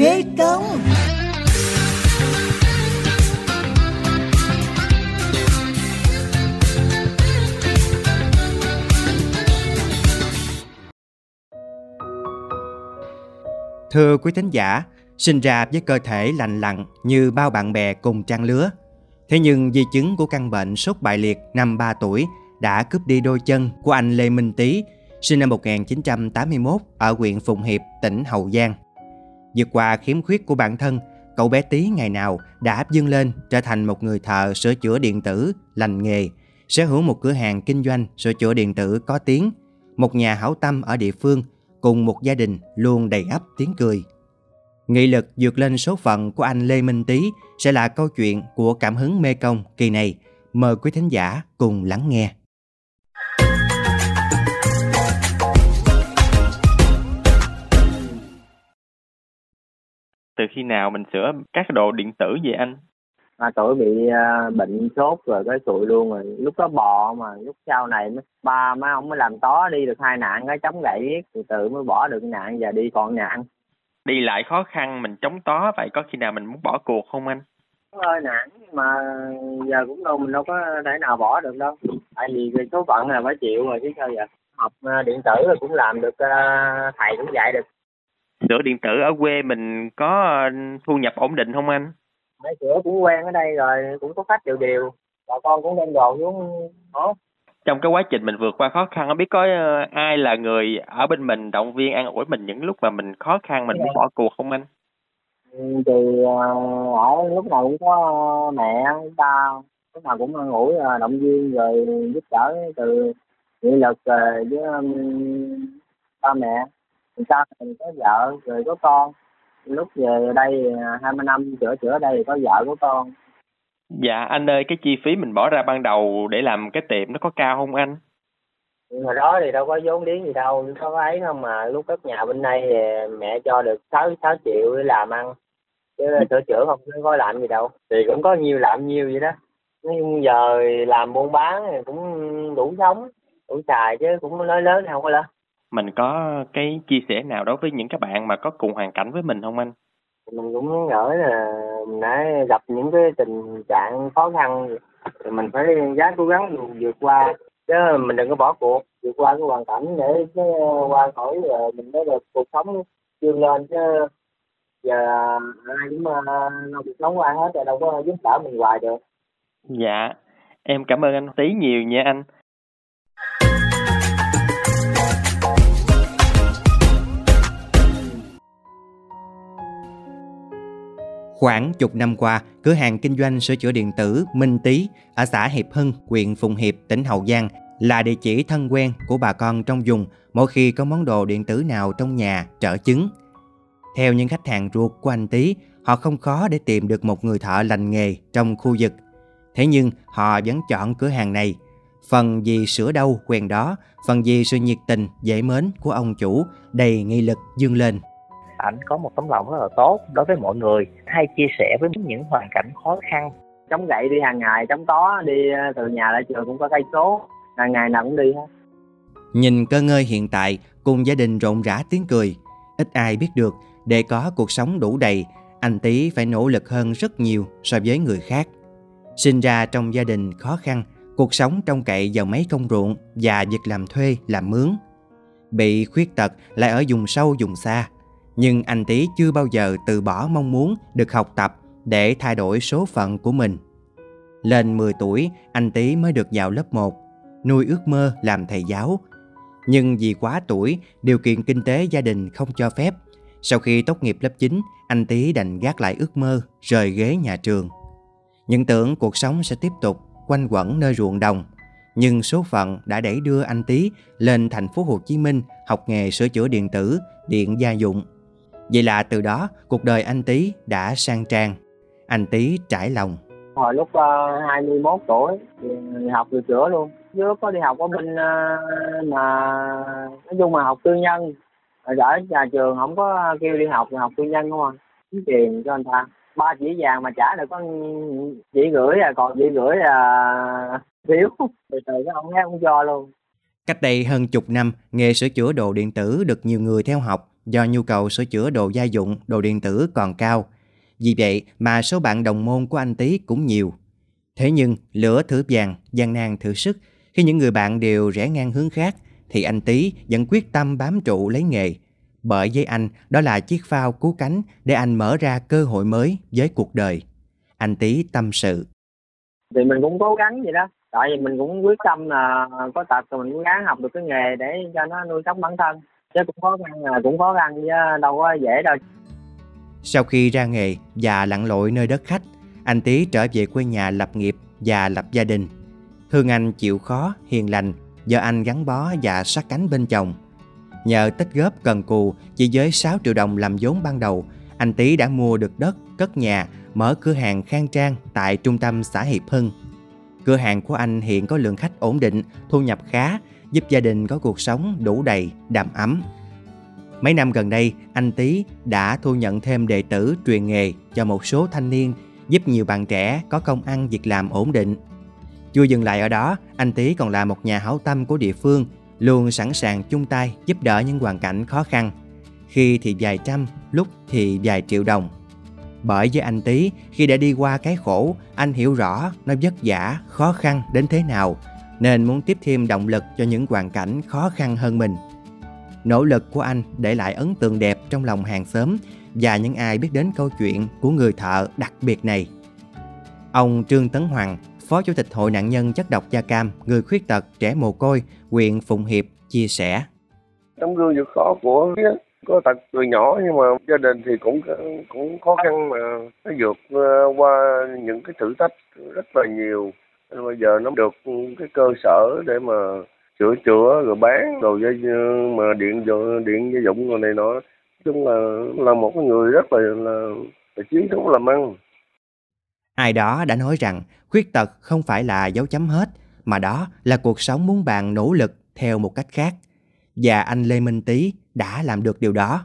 Mê Công Thưa quý thính giả, sinh ra với cơ thể lành lặn như bao bạn bè cùng trang lứa. Thế nhưng di chứng của căn bệnh sốt bại liệt năm 3 tuổi đã cướp đi đôi chân của anh Lê Minh Tý, sinh năm 1981 ở huyện Phụng Hiệp, tỉnh Hậu Giang. Vượt qua khiếm khuyết của bản thân, cậu bé Tý ngày nào đã dâng lên trở thành một người thợ sửa chữa điện tử lành nghề, sở hữu một cửa hàng kinh doanh sửa chữa điện tử có tiếng, một nhà hảo tâm ở địa phương cùng một gia đình luôn đầy ắp tiếng cười. Nghị lực vượt lên số phận của anh Lê Minh Tý sẽ là câu chuyện của cảm hứng mê công kỳ này. Mời quý thính giả cùng lắng nghe. Từ khi nào mình sửa các đồ điện tử vậy anh? ba tuổi bị uh, bệnh sốt rồi cái sụi luôn rồi. Lúc đó bò mà lúc sau này mới ba má ông mới làm tó đi được hai nạn cái chống gậy viết từ từ mới bỏ được nạn và đi còn nạn. Đi lại khó khăn mình chống tó vậy có khi nào mình muốn bỏ cuộc không anh? Ơi nản mà giờ cũng đâu mình đâu có thể nào bỏ được đâu. Tại vì cái số phận là phải chịu rồi chứ sao giờ. Học uh, điện tử cũng làm được uh, thầy cũng dạy được sửa điện tử ở quê mình có thu nhập ổn định không anh? Mấy cửa cũng quen ở đây rồi cũng có khách đều đều. Bà con cũng đem đồ xuống đó. Trong cái quá trình mình vượt qua khó khăn không biết có ờ, ai là người ở bên mình động viên an ủi mình những lúc mà mình khó khăn mình muốn bỏ cuộc không anh? Ừ, thì ờ, ở lúc nào cũng có mẹ ta lúc nào cũng an ủi ờ, động viên rồi giúp đỡ từ nghị lực với ba mẹ người ta mình có vợ rồi có con. Lúc về đây hai mươi năm chữa chữa đây có vợ có con. Dạ anh ơi cái chi phí mình bỏ ra ban đầu để làm cái tiệm nó có cao không anh? Hồi đó thì đâu có vốn liếng gì đâu có ấy không mà lúc cất nhà bên đây thì mẹ cho được sáu sáu triệu để làm ăn. Chứ sửa chữa không có làm gì đâu. Thì cũng có nhiều làm nhiều vậy đó. Nhưng giờ làm buôn bán thì cũng đủ sống đủ xài chứ cũng nói lớn không có lớn mình có cái chia sẻ nào đối với những các bạn mà có cùng hoàn cảnh với mình không anh? Mình cũng ngỡ là mình đã gặp những cái tình trạng khó khăn thì mình phải giá cố gắng vượt qua. Chứ mình đừng có bỏ cuộc vượt qua cái hoàn cảnh để cái qua khỏi rồi mình mới được cuộc sống vươn lên. Chứ giờ ai cũng uh, cuộc sống qua hết rồi đâu có giúp đỡ mình hoài được. Dạ em cảm ơn anh tí nhiều nha anh Khoảng chục năm qua, cửa hàng kinh doanh sửa chữa điện tử Minh Tý ở xã Hiệp Hưng, huyện Phùng Hiệp, tỉnh Hậu Giang là địa chỉ thân quen của bà con trong vùng mỗi khi có món đồ điện tử nào trong nhà trở chứng. Theo những khách hàng ruột của anh Tý, họ không khó để tìm được một người thợ lành nghề trong khu vực. Thế nhưng họ vẫn chọn cửa hàng này. Phần vì sửa đâu quen đó, phần vì sự nhiệt tình, dễ mến của ông chủ đầy nghị lực dương lên ảnh có một tấm lòng rất là tốt đối với mọi người hay chia sẻ với những hoàn cảnh khó khăn. Chống gậy đi hàng ngày chống tó đi ờ, từ nhà lại trường cũng có cây số hàng ngày nào cũng đi hết. Nhìn cơ ngơi hiện tại cùng gia đình rộn rã tiếng cười. Ít ai biết được để có cuộc sống đủ đầy anh tý phải nỗ lực hơn rất nhiều so với người khác. Sinh ra trong gia đình khó khăn cuộc sống trông cậy vào mấy công ruộng và việc làm thuê làm mướn. Bị khuyết tật lại ở vùng sâu vùng xa nhưng anh Tý chưa bao giờ từ bỏ mong muốn được học tập để thay đổi số phận của mình. Lên 10 tuổi, anh Tý mới được vào lớp 1, nuôi ước mơ làm thầy giáo. Nhưng vì quá tuổi, điều kiện kinh tế gia đình không cho phép. Sau khi tốt nghiệp lớp 9, anh Tý đành gác lại ước mơ, rời ghế nhà trường. Những tưởng cuộc sống sẽ tiếp tục quanh quẩn nơi ruộng đồng, nhưng số phận đã đẩy đưa anh Tý lên thành phố Hồ Chí Minh học nghề sửa chữa điện tử, điện gia dụng. Vậy là từ đó cuộc đời anh Tý đã sang trang. Anh Tý trải lòng. Hồi lúc uh, 21 tuổi thì học từ chữa luôn. Trước có đi học ở bên uh, mà nói chung mà học tư nhân. Ở nhà trường không có kêu đi học học tư nhân không à. Kiếm tiền cho anh ta. Ba chỉ vàng mà trả được có chỉ gửi à, còn chỉ gửi là thiếu. Từ từ cái ông nghe không cho luôn. Cách đây hơn chục năm, nghề sửa chữa đồ điện tử được nhiều người theo học do nhu cầu sửa chữa đồ gia dụng, đồ điện tử còn cao. Vì vậy mà số bạn đồng môn của anh Tý cũng nhiều. Thế nhưng lửa thử vàng, gian nan thử sức, khi những người bạn đều rẽ ngang hướng khác thì anh Tý vẫn quyết tâm bám trụ lấy nghề. Bởi với anh, đó là chiếc phao cứu cánh để anh mở ra cơ hội mới với cuộc đời. Anh Tý tâm sự. Thì mình cũng cố gắng vậy đó. Tại vì mình cũng quyết tâm là có tật rồi mình cũng gắng học được cái nghề để cho nó nuôi sống bản thân. Chứ cũng khó khăn là cũng khó khăn chứ đâu có dễ đâu. Sau khi ra nghề và lặn lội nơi đất khách, anh Tý trở về quê nhà lập nghiệp và lập gia đình. Hương Anh chịu khó, hiền lành, do anh gắn bó và sát cánh bên chồng. Nhờ tích góp cần cù chỉ với 6 triệu đồng làm vốn ban đầu, anh Tý đã mua được đất, cất nhà, mở cửa hàng khang trang tại trung tâm xã Hiệp Hưng. Cửa hàng của anh hiện có lượng khách ổn định, thu nhập khá, giúp gia đình có cuộc sống đủ đầy, đầm ấm. Mấy năm gần đây, anh Tý đã thu nhận thêm đệ tử truyền nghề cho một số thanh niên, giúp nhiều bạn trẻ có công ăn việc làm ổn định. Chưa dừng lại ở đó, anh Tý còn là một nhà hảo tâm của địa phương, luôn sẵn sàng chung tay giúp đỡ những hoàn cảnh khó khăn. Khi thì vài trăm, lúc thì vài triệu đồng. Bởi với anh Tý, khi đã đi qua cái khổ, anh hiểu rõ nó vất vả, khó khăn đến thế nào, nên muốn tiếp thêm động lực cho những hoàn cảnh khó khăn hơn mình. Nỗ lực của anh để lại ấn tượng đẹp trong lòng hàng xóm và những ai biết đến câu chuyện của người thợ đặc biệt này. Ông Trương Tấn Hoàng, Phó Chủ tịch Hội nạn nhân chất độc da cam, người khuyết tật, trẻ mồ côi, huyện Phụng Hiệp chia sẻ. Tấm gương vượt khó của có tật từ nhỏ nhưng mà gia đình thì cũng cũng khó khăn mà nó vượt ờ, qua những cái thử thách rất là nhiều bây giờ nó được cái cơ sở để mà sửa chữa rồi bán đồ dây mà điện điện gia dụng rồi này nọ. Chung là là một người rất là là, là chiến đấu làm ăn. Ai đó đã nói rằng khuyết tật không phải là dấu chấm hết mà đó là cuộc sống muốn bạn nỗ lực theo một cách khác. Và anh Lê Minh Tý đã làm được điều đó.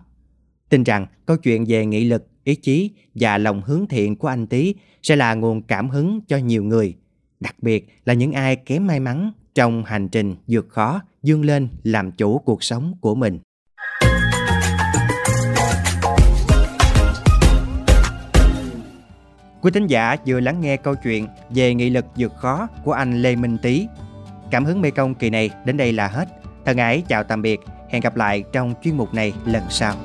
Tin rằng câu chuyện về nghị lực, ý chí và lòng hướng thiện của anh Tý sẽ là nguồn cảm hứng cho nhiều người, đặc biệt là những ai kém may mắn trong hành trình vượt khó, dương lên làm chủ cuộc sống của mình. Quý thính giả vừa lắng nghe câu chuyện về nghị lực vượt khó của anh Lê Minh Tý. Cảm hứng Mê Công kỳ này đến đây là hết. Thân ái chào tạm biệt, hẹn gặp lại trong chuyên mục này lần sau.